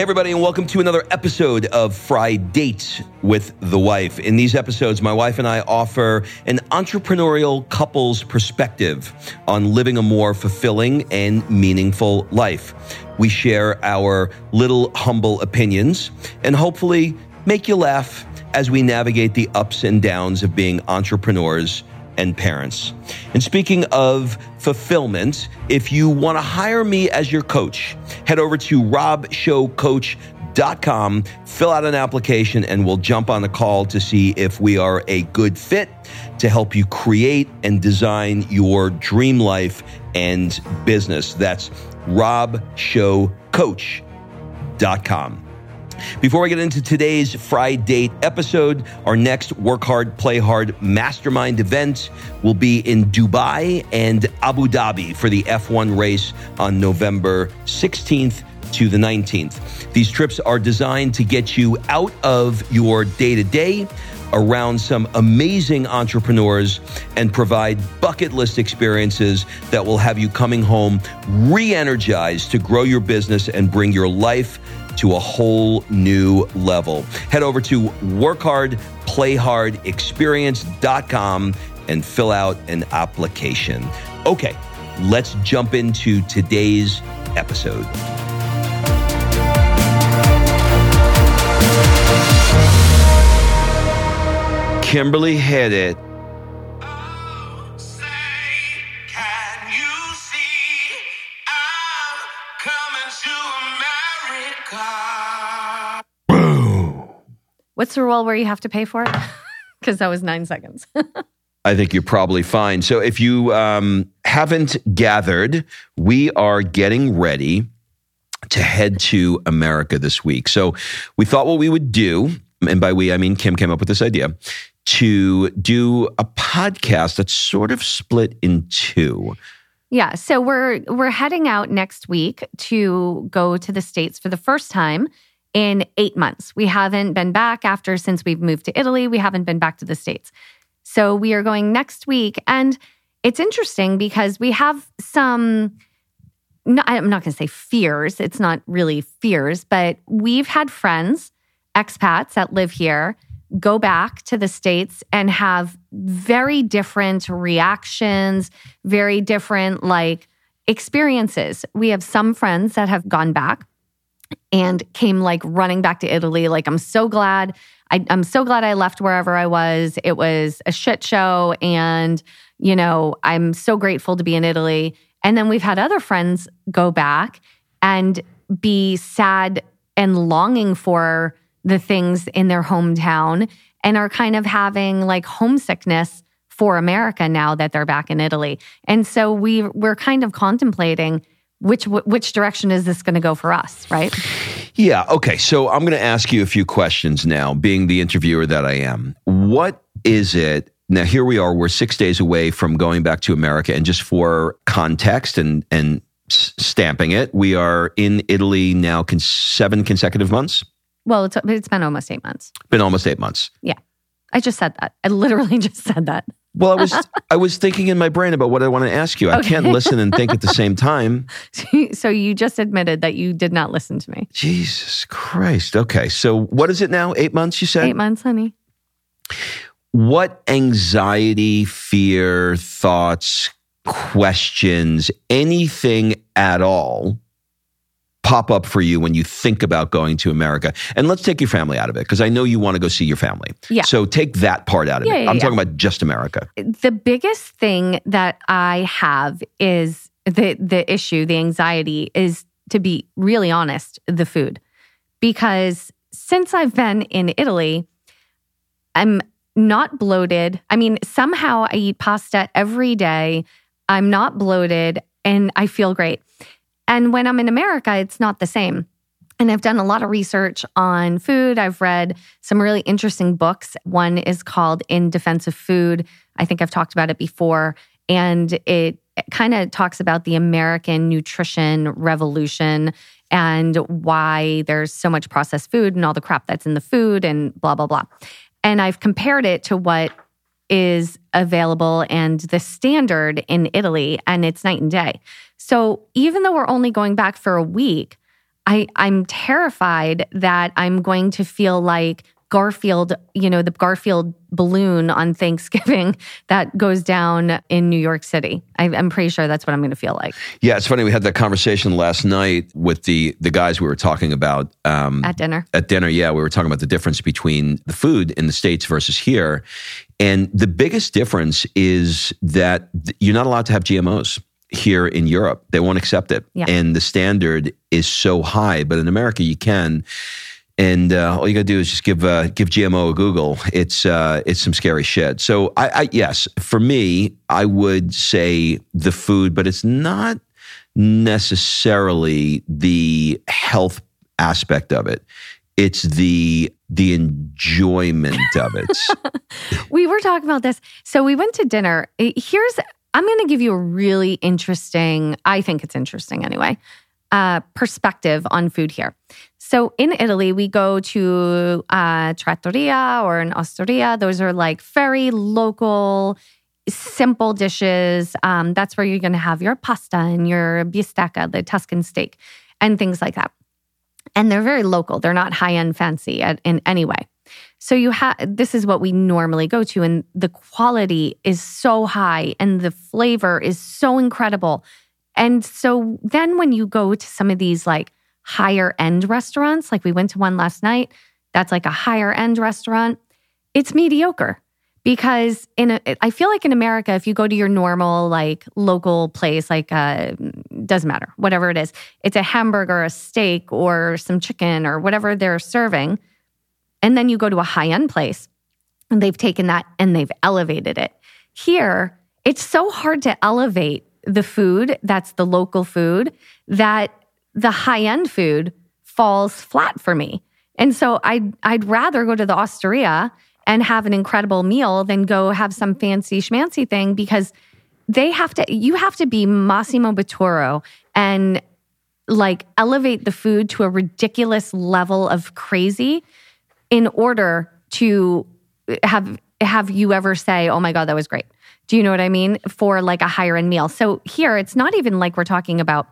Hey, everybody, and welcome to another episode of Fri-Dates with the Wife. In these episodes, my wife and I offer an entrepreneurial couple's perspective on living a more fulfilling and meaningful life. We share our little humble opinions and hopefully make you laugh as we navigate the ups and downs of being entrepreneurs and parents. And speaking of fulfillment, if you want to hire me as your coach, head over to robshowcoach.com, fill out an application, and we'll jump on a call to see if we are a good fit to help you create and design your dream life and business. That's robshowcoach.com. Before we get into today's Friday Date episode, our next Work Hard, Play Hard Mastermind event will be in Dubai and Abu Dhabi for the F1 race on November 16th to the 19th. These trips are designed to get you out of your day to day around some amazing entrepreneurs and provide bucket list experiences that will have you coming home re energized to grow your business and bring your life to a whole new level. Head over to workhardplayhardexperience.com and fill out an application. Okay, let's jump into today's episode. Kimberly hit it. What's the rule where you have to pay for it? Because that was nine seconds. I think you're probably fine. So if you um, haven't gathered, we are getting ready to head to America this week. So we thought what we would do, and by we, I mean Kim came up with this idea, to do a podcast that's sort of split in two. Yeah, so we're we're heading out next week to go to the states for the first time in 8 months. We haven't been back after since we've moved to Italy. We haven't been back to the states. So we are going next week and it's interesting because we have some no, I'm not going to say fears. It's not really fears, but we've had friends, expats that live here, go back to the States and have very different reactions, very different like experiences. We have some friends that have gone back and came like running back to Italy. Like, I'm so glad. I, I'm so glad I left wherever I was. It was a shit show. And, you know, I'm so grateful to be in Italy. And then we've had other friends go back and be sad and longing for the things in their hometown and are kind of having like homesickness for America now that they're back in Italy. And so we we're kind of contemplating which which direction is this going to go for us, right? Yeah, okay. So I'm going to ask you a few questions now, being the interviewer that I am. What is it now here we are we're 6 days away from going back to America and just for context and and stamping it, we are in Italy now con- 7 consecutive months. Well, it's it's been almost 8 months. Been almost 8 months. Yeah. I just said that. I literally just said that. Well, I was I was thinking in my brain about what I want to ask you. I okay. can't listen and think at the same time. so you just admitted that you did not listen to me. Jesus Christ. Okay. So what is it now? 8 months you said? 8 months, honey. What anxiety, fear, thoughts, questions, anything at all pop up for you when you think about going to America? And let's take your family out of it because I know you want to go see your family. Yeah. So take that part out of yeah, it. Yeah, I'm yeah. talking about just America. The biggest thing that I have is the the issue, the anxiety is to be really honest, the food. Because since I've been in Italy, I'm not bloated. I mean, somehow I eat pasta every day. I'm not bloated and I feel great. And when I'm in America, it's not the same. And I've done a lot of research on food. I've read some really interesting books. One is called In Defense of Food. I think I've talked about it before. And it, kind of talks about the American nutrition revolution and why there's so much processed food and all the crap that's in the food and blah, blah, blah. And I've compared it to what is available and the standard in Italy, and it's night and day. So even though we're only going back for a week, I, I'm terrified that I'm going to feel like Garfield, you know, the Garfield balloon on Thanksgiving that goes down in New York City. I, am pretty sure that's what I'm going to feel like. Yeah, it's funny. We had that conversation last night with the the guys we were talking about um, at dinner. At dinner, yeah, we were talking about the difference between the food in the states versus here, and the biggest difference is that you're not allowed to have GMOs here in Europe. They won't accept it, yeah. and the standard is so high. But in America, you can and uh, all you got to do is just give uh, give GMO a Google. It's uh, it's some scary shit. So I, I, yes, for me, I would say the food, but it's not necessarily the health aspect of it. It's the the enjoyment of it. we were talking about this. So we went to dinner. Here's I'm going to give you a really interesting. I think it's interesting anyway. Uh, perspective on food here. So in Italy, we go to uh, trattoria or an osteria. Those are like very local, simple dishes. Um, that's where you're going to have your pasta and your bistecca, the Tuscan steak, and things like that. And they're very local. They're not high end fancy at, in any way. So you have this is what we normally go to, and the quality is so high, and the flavor is so incredible. And so then when you go to some of these like higher end restaurants. Like we went to one last night. That's like a higher end restaurant. It's mediocre because in a, I feel like in America, if you go to your normal like local place, like uh, doesn't matter, whatever it is, it's a hamburger, a steak, or some chicken, or whatever they're serving, and then you go to a high end place, and they've taken that and they've elevated it. Here, it's so hard to elevate the food that's the local food that the high end food falls flat for me. And so I'd, I'd rather go to the osteria and have an incredible meal than go have some fancy schmancy thing because they have to, you have to be Massimo Bottura and like elevate the food to a ridiculous level of crazy in order to have have you ever say, "Oh my god, that was great." Do you know what I mean? For like a higher end meal. So here it's not even like we're talking about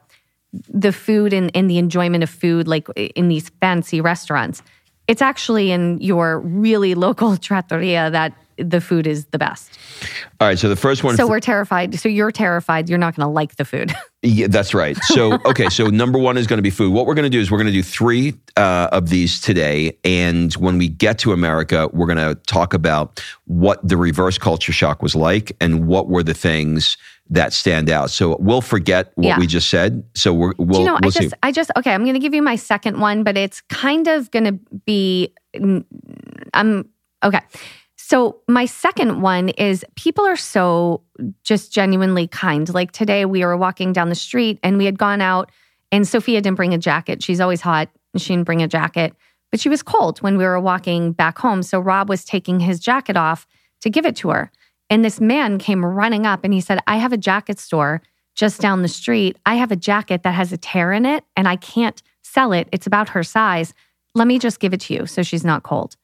the food and, and the enjoyment of food, like in these fancy restaurants. It's actually in your really local trattoria that the food is the best. All right. So the first one. So we're terrified. So you're terrified. You're not going to like the food. yeah, that's right. So okay. So number one is going to be food. What we're going to do is we're going to do three uh, of these today, and when we get to America, we're going to talk about what the reverse culture shock was like and what were the things that stand out. So we'll forget what yeah. we just said. So we're, we'll, you know, we'll I just, I just, okay, I'm going to give you my second one, but it's kind of going to be, I'm um, okay. So my second one is people are so just genuinely kind. Like today we were walking down the street and we had gone out and Sophia didn't bring a jacket. She's always hot. She didn't bring a jacket, but she was cold when we were walking back home. So Rob was taking his jacket off to give it to her. And this man came running up and he said, I have a jacket store just down the street. I have a jacket that has a tear in it and I can't sell it. It's about her size. Let me just give it to you so she's not cold.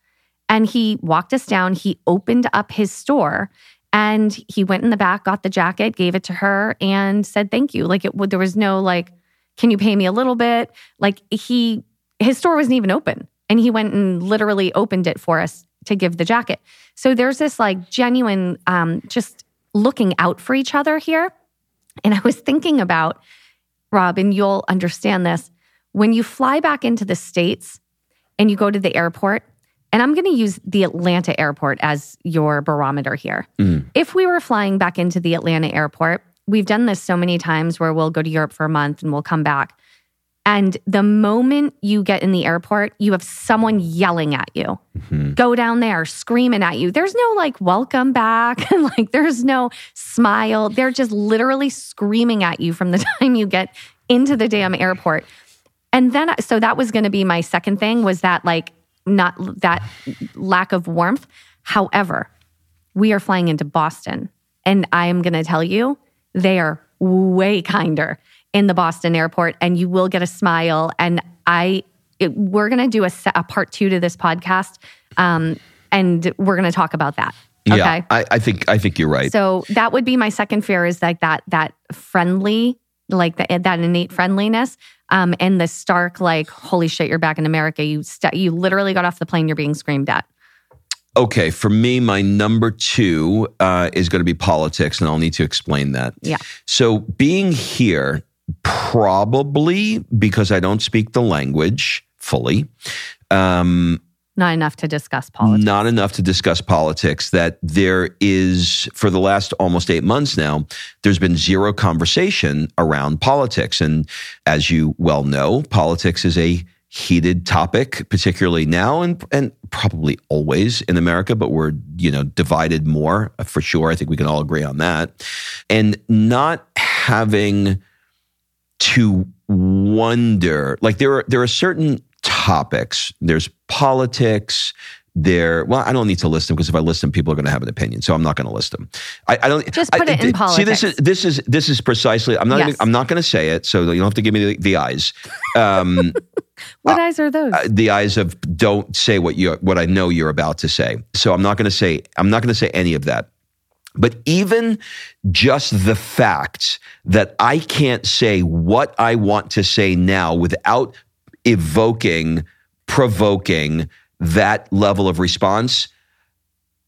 And he walked us down. He opened up his store and he went in the back, got the jacket, gave it to her, and said thank you. Like it, there was no like, can you pay me a little bit? Like he, his store wasn't even open, and he went and literally opened it for us to give the jacket. So there's this like genuine, um, just looking out for each other here. And I was thinking about, Rob, and you'll understand this. When you fly back into the States and you go to the airport, and I'm going to use the Atlanta airport as your barometer here. Mm. If we were flying back into the Atlanta airport, we've done this so many times where we'll go to Europe for a month and we'll come back. And the moment you get in the airport, you have someone yelling at you. Mm-hmm. Go down there, screaming at you. There's no like, welcome back. like, there's no smile. They're just literally screaming at you from the time you get into the damn airport. And then, so that was going to be my second thing was that like, not that lack of warmth. However, we are flying into Boston. And I am going to tell you, they are way kinder in the Boston airport and you will get a smile. And I, it, we're going to do a, a, part two to this podcast. Um, and we're going to talk about that. Okay? Yeah, I, I think I think you're right. So that would be my second fear is like that that friendly like the, that innate friendliness, um, and the stark like, holy shit, you're back in America. You st- you literally got off the plane. You're being screamed at. Okay, for me, my number two uh, is going to be politics, and I'll need to explain that. Yeah. So being here, probably because I don't speak the language fully. Um, Not enough to discuss politics. not enough to discuss politics that there is for the last almost eight months now there's been zero conversation around politics and as you well know politics is a heated topic particularly now and and probably always in America but we're you know divided more for sure I think we can all agree on that and not having to wonder like there are there are certain topics there's politics there well i don't need to list them because if i list them people are going to have an opinion so i'm not going to list them i, I don't Just put I, it in politics see this is this is this is precisely i'm not Yes. even, i'm not going to say it so you don't have to give me the, the eyes um what eyes are those? uh, the eyes of don't say what you what I know you're about to say. So I'm not going to say I'm not going to say any of that. But even just the fact that I can't say what I want to say now without evoking, provoking that level of response,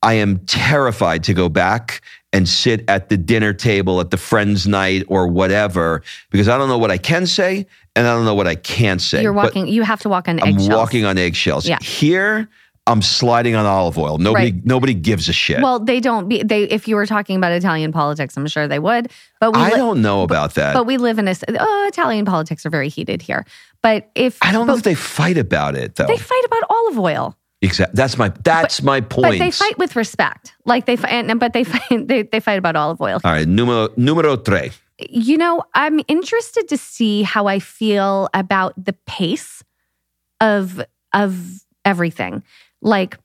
I am terrified to go back and sit at the dinner table at the friends' night or whatever because I don't know what I can say and I don't know what I can't say. You're But- walking. you have to walk on eggshells. I'm walking on eggshells. Yeah. Here, I'm sliding on olive oil. Nobody, Right. nobody gives a shit. Well, they don't. Be, they if you were talking about Italian politics, I'm sure they would. But we I li- don't know about that. But we live in a. Oh, Italian politics are very heated here. But if I don't know if they fight about it though. they fight about olive oil. Exactly. That's my. That's my point. But they fight with respect. Like they fight, but they fight. They, they fight about olive oil. All right. Numero numero tre. You know, I'm interested to see how I feel about the pace of of everything. Like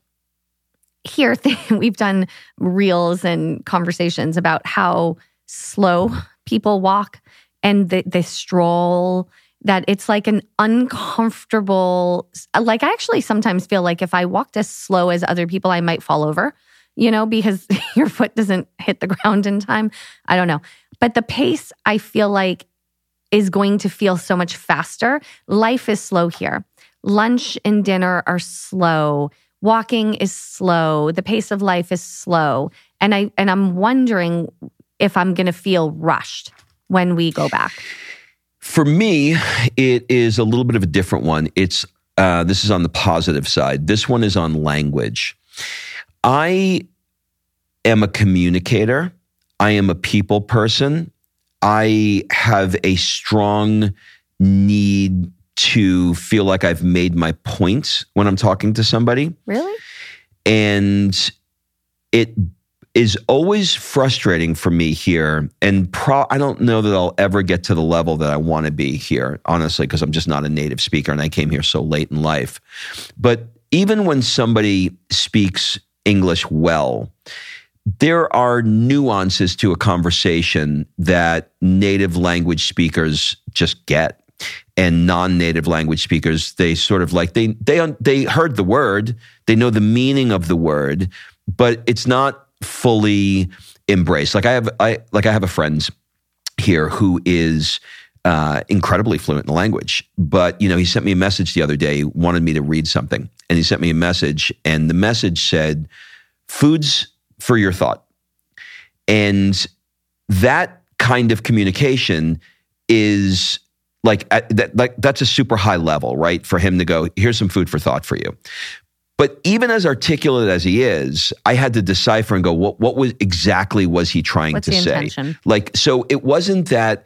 here, we've done reels and conversations about how slow people walk and the, the stroll. That it's like an uncomfortable. Like I actually sometimes feel like if I walked as slow as other people, I might fall over. You know, because your foot doesn't hit the ground in time. I don't know. But the pace, I feel like, is going to feel so much faster. Life is slow here. Lunch and dinner are slow. Walking is slow. The pace of life is slow. And I and I'm wondering if I'm going to feel rushed when we go back. For me, it is a little bit of a different one. It's uh, this is on the positive side. This one is on language. I am a communicator. I am a people person. I have a strong need to feel like I've made my points when I'm talking to somebody. Really? And it is always frustrating for me here. And pro- I don't know that I'll ever get to the level that I want to be here, honestly, because I'm just not a native speaker and I came here so late in life. But even when somebody speaks English well, there are nuances to a conversation that native language speakers just get and non-native language speakers they sort of like they they they heard the word they know the meaning of the word but it's not fully embraced. Like i have i like i have a friend here who is uh, incredibly fluent in the language but you know he sent me a message the other day wanted me to read something and he sent me a message and the message said foods for your thought. And that kind of communication is like at, that, like that's a super high level, right? For him to go, here's some food for thought for you. But even as articulate as he is, I had to decipher and go, what what was exactly was he trying What's to say? intention? Like, so it wasn't that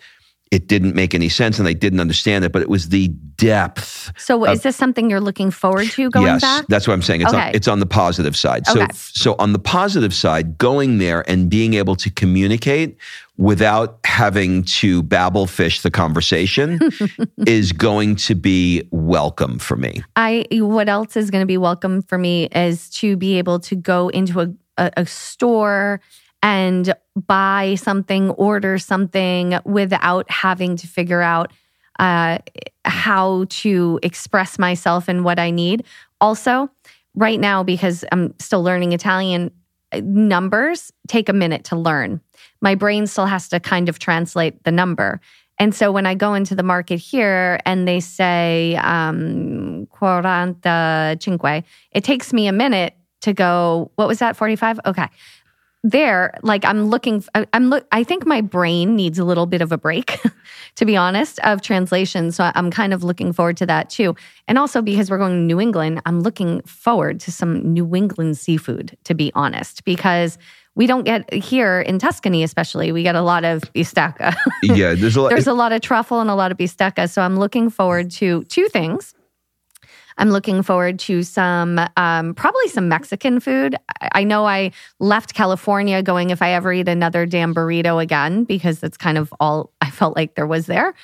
it didn't make any sense and I didn't understand it, but it was the depth. So is this something you're looking forward to going yes, back? that's what I'm saying. It's Okay. on, it's on the positive side. So Okay. so on the positive side, going there and being able to communicate without having to Babel fish the conversation is going to be welcome for me. I what else is going to be welcome for me is to be able to go into a, a, a store and buy something, order something without having to figure out uh, how to express myself and what I need. Also, right now, because I'm still learning Italian, uh, numbers take a minute to learn. My brain still has to kind of translate the number. And so when I go into the market here and they say um, quaranta cinque, it takes me a minute to go. What was that? Forty five. Okay there like i'm looking i'm look i think my brain needs a little bit of a break to be honest of translation so i'm kind of looking forward to that too and also because we're going to new england i'm looking forward to some new england seafood to be honest because we don't get here in Tuscany, especially. We get a lot of bistecca. yeah, there's a lot. there's a lot of truffle and a lot of bistecca. So I'm looking forward to two things. I'm looking forward to some, um, probably some Mexican food. I know I left California going if I ever eat another damn burrito again because that's kind of all I felt like there was there.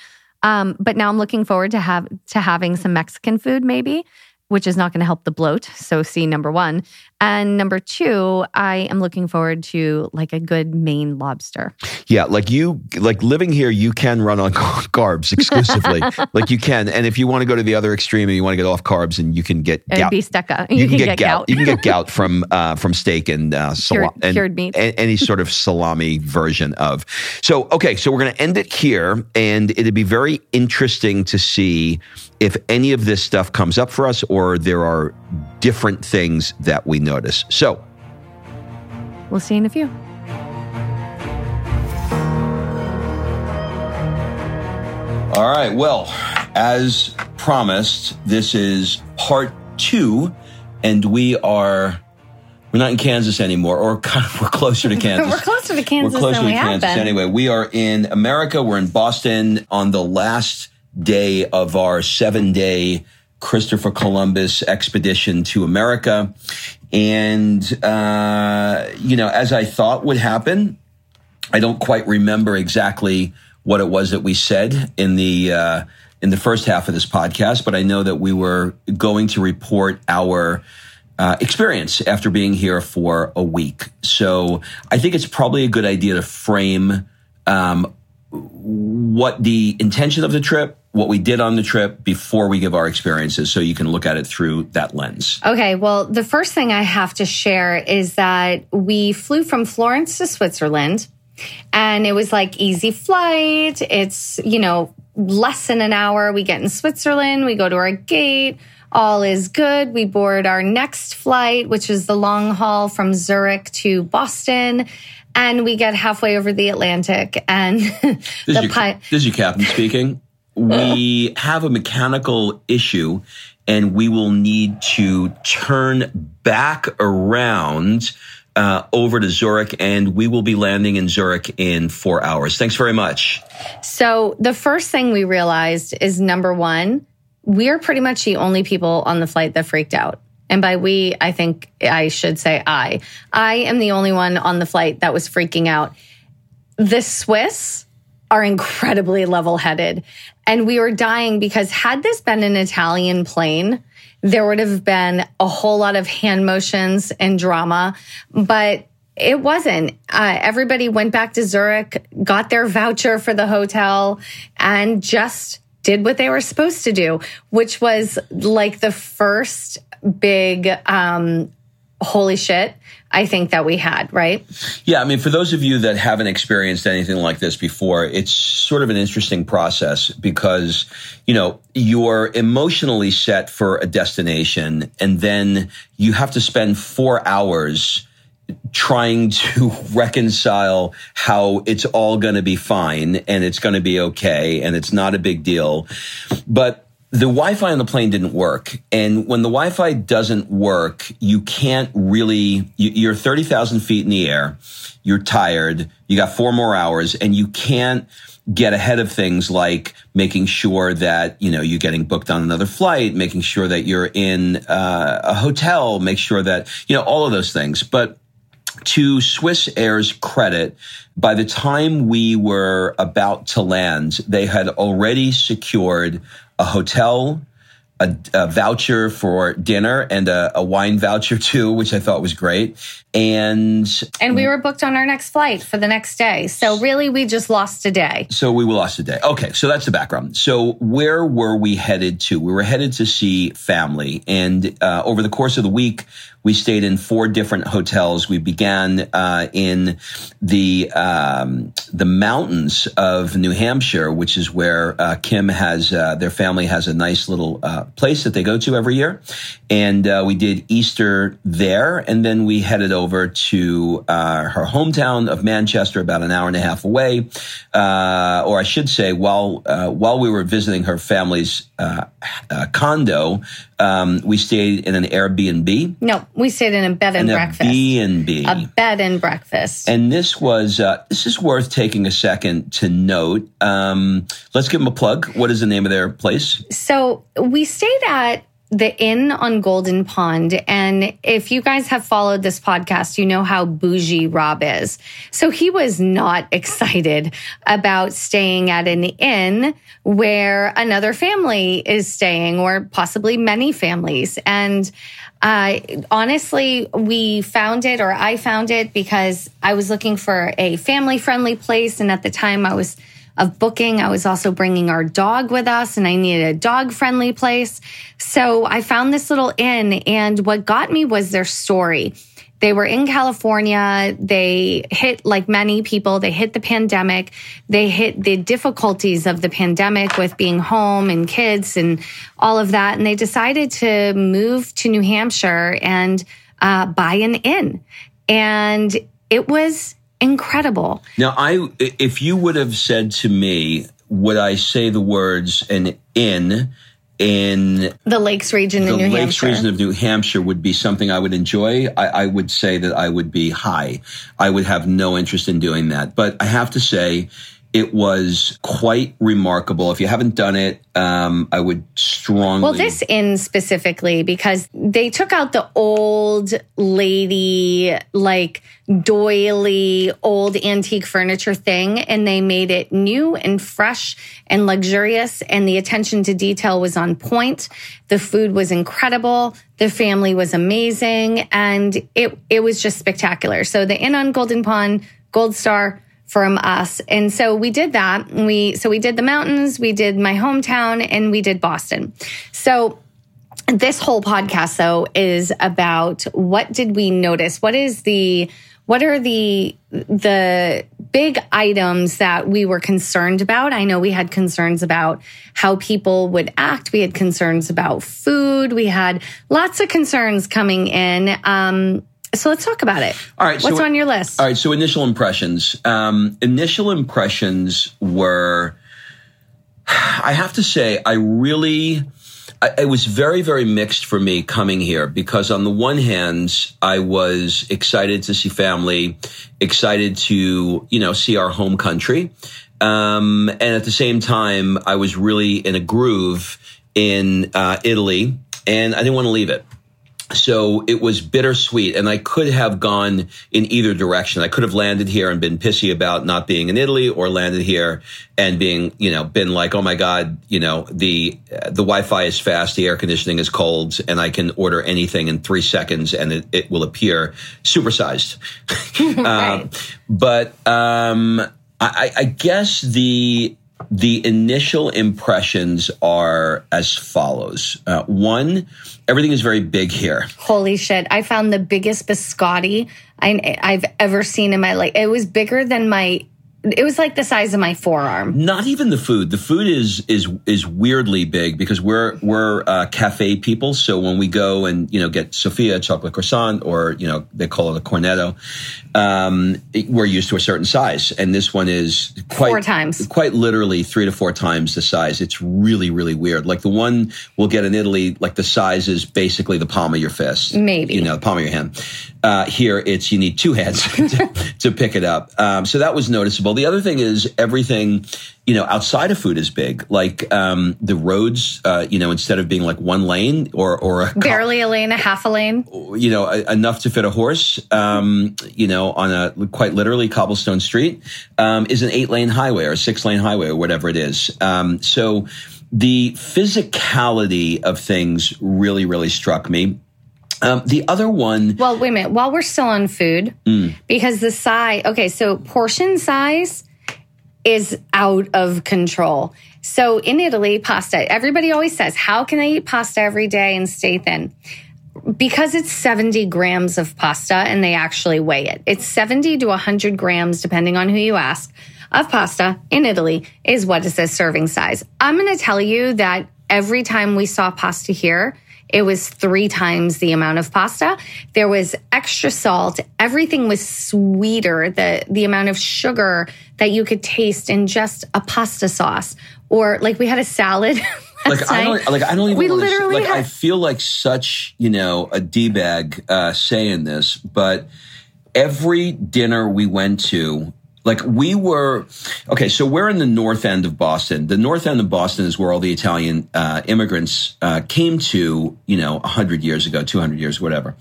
Um, but now I'm looking forward to have to having some Mexican food maybe which is not going to help the bloat. So, see number one. And number two, I am looking forward to like a good Maine lobster. Yeah, like you, like living here, you can run on carbs exclusively. like you can. And if you want to go to the other extreme and you want to get off carbs and you can get gout. Bistecca. You, you can, can, get, get gout. gout. you can get gout from uh, from steak and, uh, cured, and cured meat. any sort of salami version of. So, okay, so we're going to end it here. And it'd be very interesting to see if any of this stuff comes up for us or there are different things that we notice. So, we'll see you in a few. All right. Well, as promised, this is part two, and we are. We're not in Kansas anymore, or kind of, we're closer to Kansas. we're closer to Kansas. We're closer to Kansas. Anyway, we are in America. We're in Boston on the last day of our seven day Christopher Columbus expedition to America. And, uh, you know, as I thought would happen, I don't quite remember exactly what it was that we said in the, uh, in the first half of this podcast, but I know that we were going to report our uh, experience after being here for a week. So I think it's probably a good idea to frame um, what the intention of the trip, what we did on the trip before we give our experiences so you can look at it through that lens. Okay, well, the first thing I have to share is that we flew from Florence to Switzerland and it was like easy flight. It's, you know, less than an hour. We get in Switzerland, we go to our gate. All is good. We board our next flight, which is the long haul from Zurich to Boston and we get halfway over the Atlantic, and this the pi- This is your captain speaking. We have a mechanical issue, and we will need to turn back around uh, over to Zurich, and we will be landing in Zurich in four hours. Thanks very much. So, the first thing we realized is number one, we're pretty much the only people on the flight that freaked out. And by we, I think I should say I. I am the only one on the flight that was freaking out. The Swiss are incredibly level headed. And we were dying because had this been an Italian plane, there would have been a whole lot of hand motions and drama. But it wasn't. Uh, everybody went back to Zurich, got their voucher for the hotel, and just did what they were supposed to do, which was like the first big um, holy shit I think that we had, right? Yeah, I mean, for those of you that haven't experienced anything like this before, it's sort of an interesting process because, you know, you're emotionally set for a destination and then you have to spend four hours trying to reconcile how it's all going to be fine and it's going to be okay and it's not a big deal. But the Wi-Fi on the plane didn't work. And when the Wi-Fi doesn't work, you can't really, you're 30,000 feet in the air. You're tired. You got four more hours and you can't get ahead of things like making sure that, you know, you're getting booked on another flight, making sure that you're in uh, a hotel, make sure that, you know, all of those things. But to Swiss Air's credit, by the time we were about to land, they had already secured a hotel, a, a, voucher for dinner and a, a wine voucher too, which I thought was great. And and we were booked on our next flight for the next day. So really, we just lost a day. So we lost a day. Okay, so that's the background. So where were we headed to? We were headed to see family, and uh, over the course of the week, we stayed in four different hotels. We began uh, in the um, the mountains of New Hampshire, which is where uh, Kim has uh, their family has a nice little uh, place that they go to every year, and uh, we did Easter there, and then we headed over to her hometown of Manchester, about an hour and a half away, or I should say, while while we were visiting her family's condo, um, we stayed in an Airbnb. No, we stayed in a bed and, and breakfast. A B and B. A bed and breakfast. And this was uh, this is worth taking a second to note. Um, let's give them a plug. What is the name of their place? So we stayed at the inn on Golden Pond. And if you guys have followed this podcast, you know how bougie Rob is. So he was not excited about staying at an inn where another family is staying or possibly many families. And uh, honestly, we found it or I found it because I was looking for a family friendly place. And at the time I was of booking. I was also bringing our dog with us and I needed a dog friendly place. So I found this little inn and what got me was their story. They were in California. They hit, like many people, they hit the pandemic. They hit the difficulties of the pandemic with being home and kids and all of that. And they decided to move to New Hampshire and uh, buy an inn. And it was incredible. Now, I if you would have said to me, would I say the words an in in the Lakes region the in New Lakes Hampshire. region of New Hampshire would be something I would enjoy. I, I would say that I would be high. I would have no interest in doing that. But I have to say, it was quite remarkable. If you haven't done it, um, I would strongly. Well, this inn specifically because they took out the old lady, like doily, old antique furniture thing, and they made it new and fresh and luxurious. And the attention to detail was on point. The food was incredible. The family was amazing, and it it was just spectacular. So the inn on Golden Pond, Gold Star from us. And so we did that. We so we did the mountains, we did my hometown, and we did Boston. So this whole podcast though is about what did we notice? What is the what are the the big items that we were concerned about? I know we had concerns about how people would act. We had concerns about food. We had lots of concerns coming in. Um, so let's talk about it. All right. What's so, on your list? All right. So initial impressions. Um, initial impressions were, I have to say, I really, I, it was very, very mixed for me coming here because on the one hand, I was excited to see family, excited to, you know, see our home country. Um, and at the same time, I was really in a groove in uh, Italy and I didn't want to leave it so it was bittersweet and I could have gone in either direction. I could have landed here and been pissy about not being in Italy or landed here and being, you know, been like, oh my God, you know, the, uh, the Wi-Fi is fast, the air conditioning is cold and I can order anything in three seconds and it, it will appear supersized. right. uh, but, um, I, I guess the, the initial impressions are as follows. Uh, one, everything is very big here. Holy shit. I found the biggest biscotti I, I've ever seen in my life. It was bigger than my it was like the size of my forearm. Not even the food. The food is is is weirdly big because we're we're uh, cafe people. So when we go and you know get Sophia chocolate croissant or you know they call it a cornetto, um, we're used to a certain size, and this one is quite four times, quite literally three to four times the size. It's really really weird. Like the one we'll get in Italy, like the size is basically the palm of your fist, maybe you know the palm of your hand. Uh, here, it's you need two hands to, to pick it up. Um, so that was noticeable. The other thing is everything, you know, outside of food is big. Like um, the roads, uh, you know, instead of being like one lane or or a barely a lane, a half a lane, you know, a, enough to fit a horse, um, you know, on a quite literally cobblestone street, um, is an eight lane highway or a six lane highway or whatever it is. Um, so the physicality of things really, really struck me. Um, the other one. Well, wait a minute. While we're still on food, mm. because the size, okay, so portion size is out of control. So in Italy, pasta, everybody always says, How can I eat pasta every day and stay thin? Because it's 70 grams of pasta and they actually weigh it. It's 70 to 100 grams, depending on who you ask, of pasta in Italy is what is the serving size. I'm going to tell you that every time we saw pasta here, it was three times the amount of pasta. There was extra salt. Everything was sweeter. The, the amount of sugar that you could taste in just a pasta sauce or like we had a salad. like I don't like I don't even we literally like had- I feel like such, you know, a D bag uh saying this, but every dinner we went to like we were okay so we're in the north end of boston. The north end of boston is where all the italian uh, immigrants uh, came to you know 100 years ago 200 years whatever.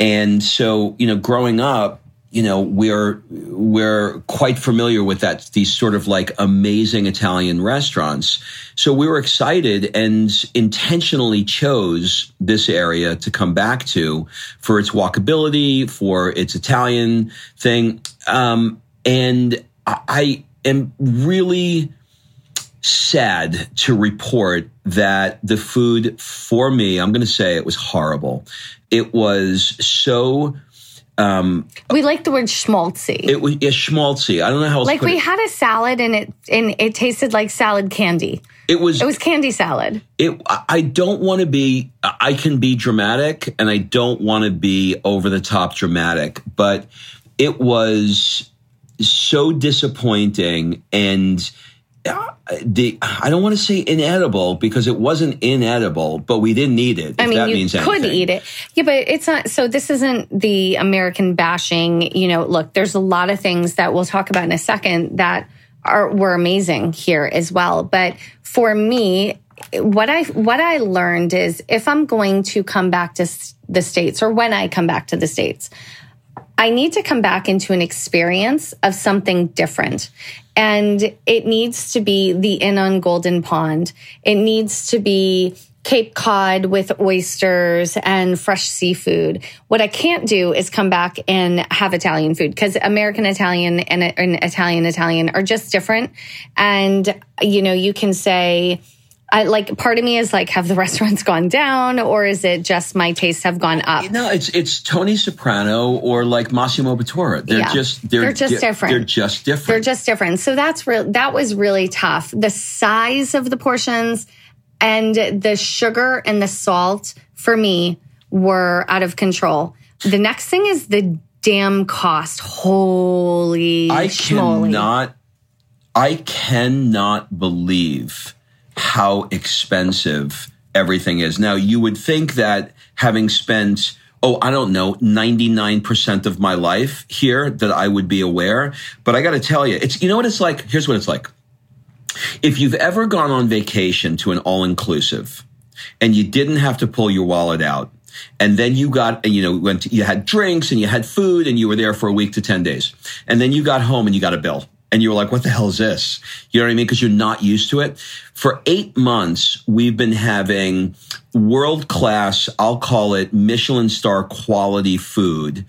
And so you know growing up you know we're we're quite familiar with that these sort of like amazing italian restaurants. So we were excited and intentionally chose this area to come back to for its walkability for its italian thing. Um, and I am really sad to report that the food for me, I'm going to say it was horrible. It was so. Um, we like the word schmaltzy. It was yeah, schmaltzy. I don't know how like we it. had a salad and it and it tasted like salad candy. It was it was candy salad. It I don't want to be I can be dramatic and I don't want to be over the top dramatic, but it was so disappointing and uh, the I don't want to say inedible because it wasn't inedible, but we didn't eat it. I mean, you could eat it, yeah, but it's not. So this isn't the American bashing. You know, look, there's a lot of things that we'll talk about in a second that are were amazing here as well. But for me, what I what I learned is if I'm going to come back to the states or when I come back to the states, I need to come back into an experience of something different. And it needs to be the Inn on Golden Pond. It needs to be Cape Cod with oysters and fresh seafood. What I can't do is come back and have Italian food because American Italian and, and Italian Italian are just different. And, you know, you can say, I like part of me is like, have the restaurants gone down or is it just my tastes have gone up? No, it's it's Tony Soprano or like Massimo Bottura. They're yeah. just they're, they're just di- different. They're just different. They're just different. So that's real that was really tough. The size of the portions and the sugar and the salt for me were out of control. The next thing is the damn cost. Holy I cannot I cannot believe how expensive everything is. Now, you would think that having spent oh, I don't know, 99% of my life here that I would be aware. But I got to tell you, it's, you know what it's like? Here's what it's like. If you've ever gone on vacation to an all inclusive and you didn't have to pull your wallet out, and then you got, you know, went to, you had drinks and you had food and you were there for a week to 10 days. And then you got home and you got a bill and you were like, what the hell is this? You know what I mean? Because you're not used to it. For eight months, we've been having world class, I'll call it Michelin star quality food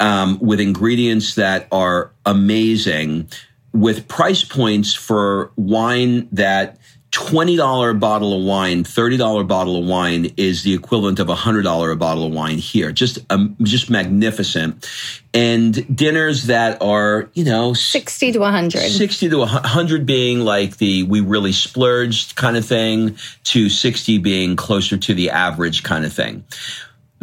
um, with ingredients that are amazing, with price points for wine that $20 bottle of wine, $30 bottle of wine is the equivalent of $100 a bottle of wine here. Just, um, just magnificent. And dinners that are, you know, 60 to 100. 60 to 100 being like the we really splurged kind of thing to 60 being closer to the average kind of thing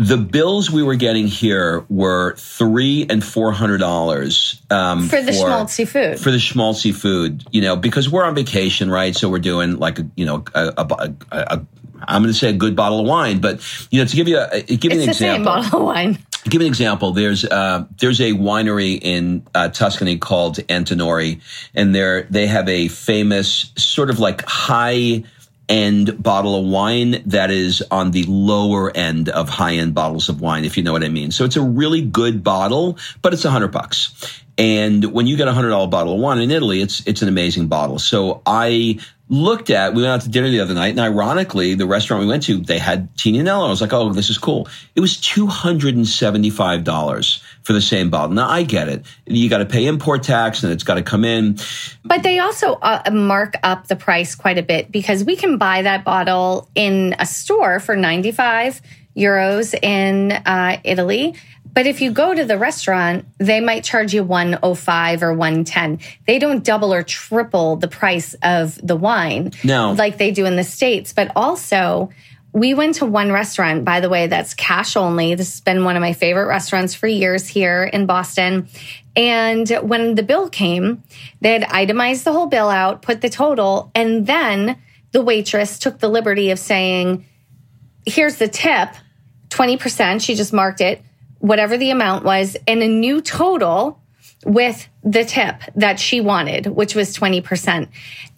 the bills we were getting here were three and four hundred dollars um, for the for, schmaltzy food. For the schmaltzy food, you know, because we're on vacation, right? So we're doing like a, you know a, a, a, I'm going to say a good bottle of wine, but you know, to give you a give you an example, same bottle of wine. Give an example. There's uh, there's a winery in uh, Tuscany called Antinori, and they they have a famous sort of like high end bottle of wine that is on the lower end of high end bottles of wine, if you know what I mean. So it's a really good bottle, but it's a hundred bucks. And when you get a hundred dollar bottle of wine in Italy, it's it's an amazing bottle. So I looked at, we went out to dinner the other night, and ironically, the restaurant we went to, they had Tignanello. I was like, oh, this is cool. It was $275 for the same bottle. Now, I get it. You got to pay import tax and it's got to come in. But they also uh, mark up the price quite a bit because we can buy that bottle in a store for 95 euros in uh, Italy. But if you go to the restaurant, they might charge you 105 or 110. They don't double or triple the price of the wine No. like they do in the States. But also, we went to one restaurant, by the way, that's cash only. This has been one of my favorite restaurants for years here in Boston. And when the bill came, they had itemized the whole bill out, put the total, and then the waitress took the liberty of saying, here's the tip 20%. She just marked it, whatever the amount was, and a new total with the tip that she wanted, which was 20%.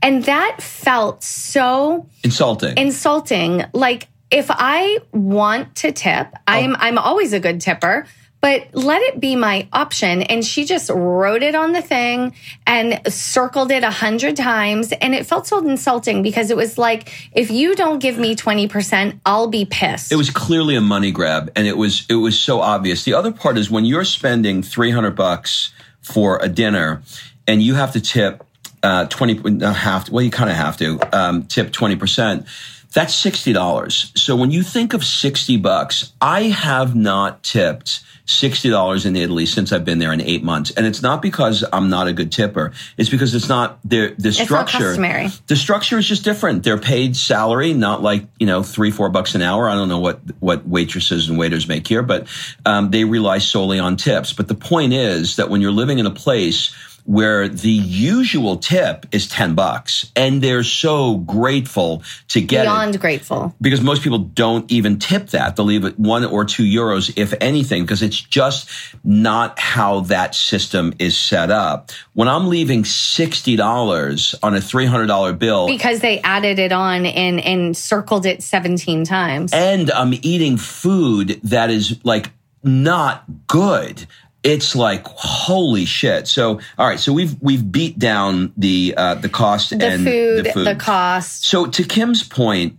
And that felt so Insulting. insulting. Like if I want to tip, oh. I'm I'm always a good tipper, but let it be my option. And she just wrote it on the thing and circled it a hundred times. And it felt so insulting because it was like, if you don't give me 20%, I'll be pissed. it was clearly a money grab and it was it was so obvious the other part is when you're spending 300 bucks for a dinner and you have to tip uh 20 not have to well you kind of have to um, tip 20% that's $60 so when you think of 60 bucks i have not tipped $60 in Italy since I've been there in eight months. And it's not because I'm not a good tipper. It's because it's not the, the structure. customary. The structure is just different. They're paid salary, not like, you know, three, four bucks an hour. I don't know what, what waitresses and waiters make here, but um, they rely solely on tips. But the point is that when you're living in a place where the usual tip is 10 bucks and they're so grateful to get it Beyond grateful. because most people don't even tip that. They'll leave it one or two euros, if anything, because it's just not how that system is set up. When I'm leaving $60 on a $300 bill Because they added it on and, and circled it 17 times. and I'm eating food that is like not good. It's like holy shit. So all right, so we've we've beat down the uh, the cost the and food, the food. the cost. So to Kim's point,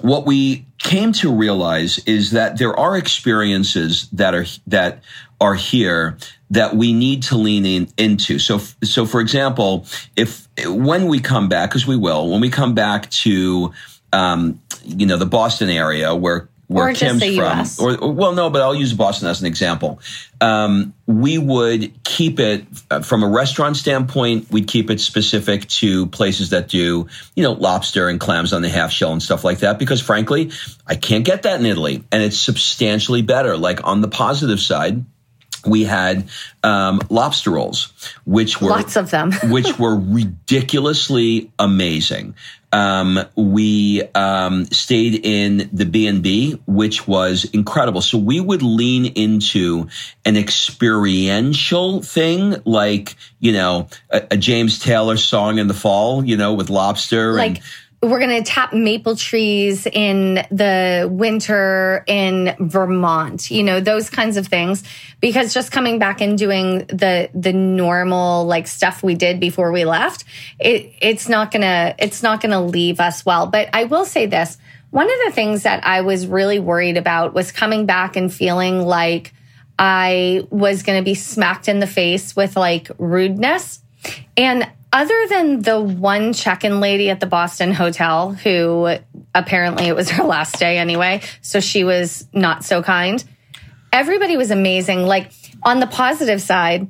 what we came to realize is that there are experiences that are that are here that we need to lean in, into. So, so for example, if when we come back, because we will, when we come back to, um, you know, the Boston area where where Or just Kim's the from, US. or, or well, no, but I'll use Boston as an example. Um, we would keep it uh, from a restaurant standpoint. We'd keep it specific to places that do, you know, lobster and clams on the half shell and stuff like that. Because frankly, I can't get that in Italy, and it's substantially better. Like on the positive side. We had um, lobster rolls, which were Lots of them. which were ridiculously amazing. Um, we um, stayed in the B and B, which was incredible. So we would lean into an experiential thing, like you know a, a James Taylor song in the fall, you know, with lobster and like we're going to tap maple trees in the winter in Vermont, you know, those kinds of things. Because just coming back and doing the the normal like stuff we did before we left, it it's not gonna it's not gonna leave us well. But I will say this. One of the things that I was really worried about was coming back and feeling like I was going to be smacked in the face with like rudeness. And other than the one check in lady at the Boston hotel, who apparently it was her last day anyway, so she was not so kind, everybody was amazing. Like on the positive side,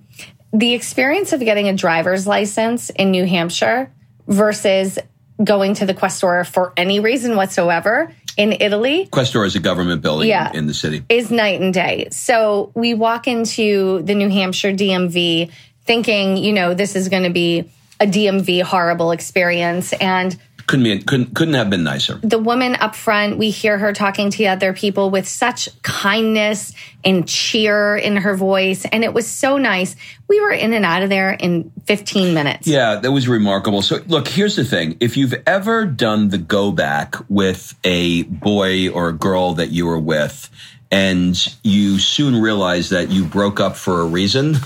the experience of getting a driver's license in New Hampshire versus going to the Questura for any reason whatsoever in Italy Questor is a government building Yeah. in the city. is night and day. So we walk into the New Hampshire DMV thinking, you know, this is going to be a DMV horrible experience. And Couldn't be couldn't couldn't have been nicer. the woman up front, we hear her talking to other people with such kindness and cheer in her voice. And it was so nice. We were in and out of there in 15 minutes. Yeah, that was remarkable. So, look, here's the thing. If you've ever done the go back with a boy or a girl that you were with, and you soon realize that you broke up for a reason,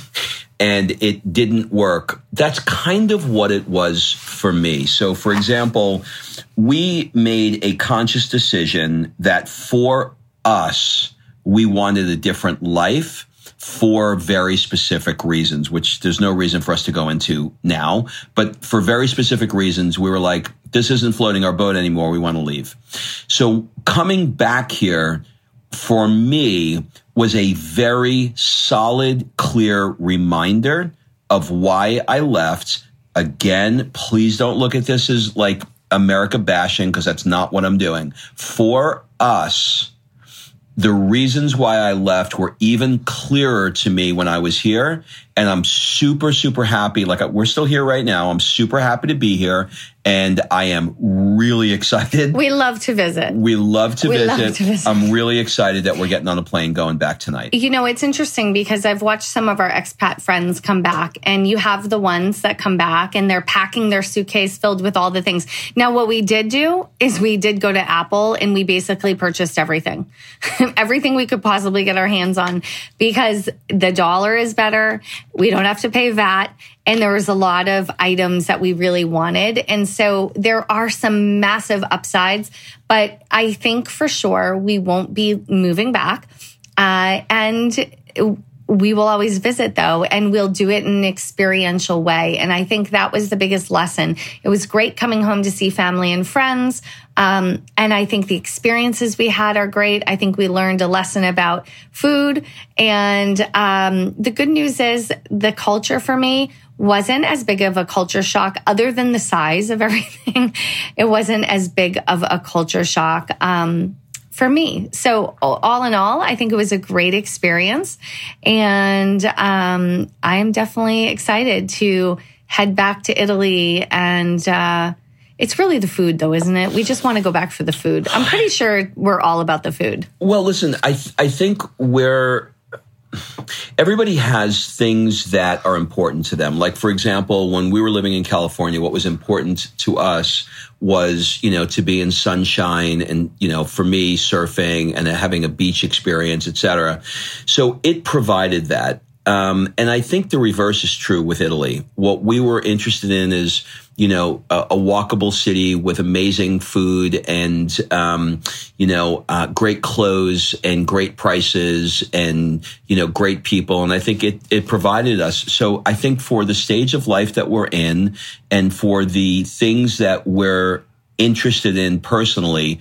and it didn't work. That's kind of what it was for me. So, for example, we made a conscious decision that for us, we wanted a different life for very specific reasons, which there's no reason for us to go into now. But for very specific reasons, we were like, this isn't floating our boat anymore. We want to leave. So coming back here for me was a very solid, clear reminder of why I left. Again, please don't look at this as like America bashing because that's not what I'm doing. For us, the reasons why I left were even clearer to me when I was here. And I'm super, super happy. Like we're still here right now. I'm super happy to be here and I am really excited. We love to visit. We love to, we visit. Love to visit. I'm really excited that we're getting on a plane going back tonight. You know, it's interesting because I've watched some of our expat friends come back, and you have the ones that come back and they're packing their suitcase filled with all the things. Now, what we did do is we did go to Apple and we basically purchased everything, everything we could possibly get our hands on because the dollar is better. We don't have to pay VAT and there was a lot of items that we really wanted. And so there are some massive upsides, but I think for sure we won't be moving back. Uh, and we will always visit though, and we'll do it in an experiential way. And I think that was the biggest lesson. It was great coming home to see family and friends. Um, and I think the experiences we had are great. I think we learned a lesson about food. And um, the good news is the culture for me wasn't as big of a culture shock other than the size of everything. it wasn't as big of a culture shock. Um, for me. So all in all, I think it was a great experience. And um, I am definitely excited to head back to Italy. And uh, it's really the food, though, isn't it? We just want to go back for the food. I'm pretty sure we're all about the food. Well, listen, I, th- I think we're everybody has things that are important to them. Like, for example, when we were living in California, what was important to us was, you know, to be in sunshine and, you know, for me, surfing and having a beach experience, etc. So it provided that. Um, and I think the reverse is true with Italy. What we were interested in is, you know, a, a walkable city with amazing food and, um, you know, uh, great clothes and great prices and, you know, great people. And I think it, it provided us. So I think for the stage of life that we're in and for the things that we're interested in personally,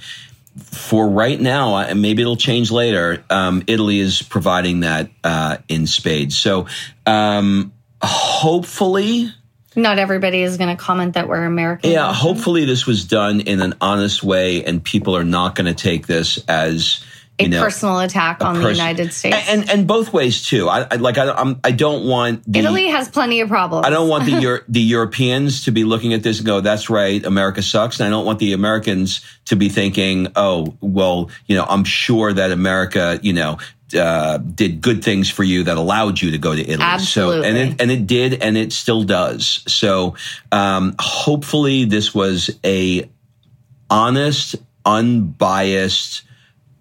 for right now, and maybe it'll change later, um, Italy is providing that uh, in spades. So um, hopefully. Not everybody is going to comment that we're American. Yeah, hopefully this was done in an honest way and people are not going to take this as a know, personal attack on the United States, and, and, and both ways too. I, I like I, I'm, I don't want the, Italy has plenty of problems. I don't want the Euro, the Europeans to be looking at this and go, "That's right, America sucks," and I don't want the Americans to be thinking, "Oh, well, you know, I'm sure that America, you know." Uh, did good things for you that allowed you to go to Italy. Absolutely. So, and it, and it did, and it still does. So, um, hopefully this was a honest, unbiased,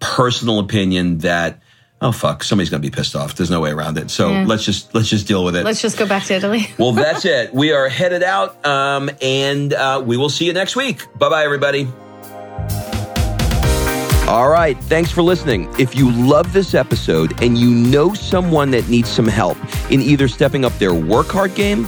personal opinion that oh fuck somebody's to be pissed off. There's no way around it. So yeah. let's just let's just deal with it. Let's just go back to italy. Well that's it. We are headed out um, and uh, we will see you next week. Bye bye everybody. All right. Thanks for listening. If you love this episode and you know someone that needs some help in either stepping up their work hard game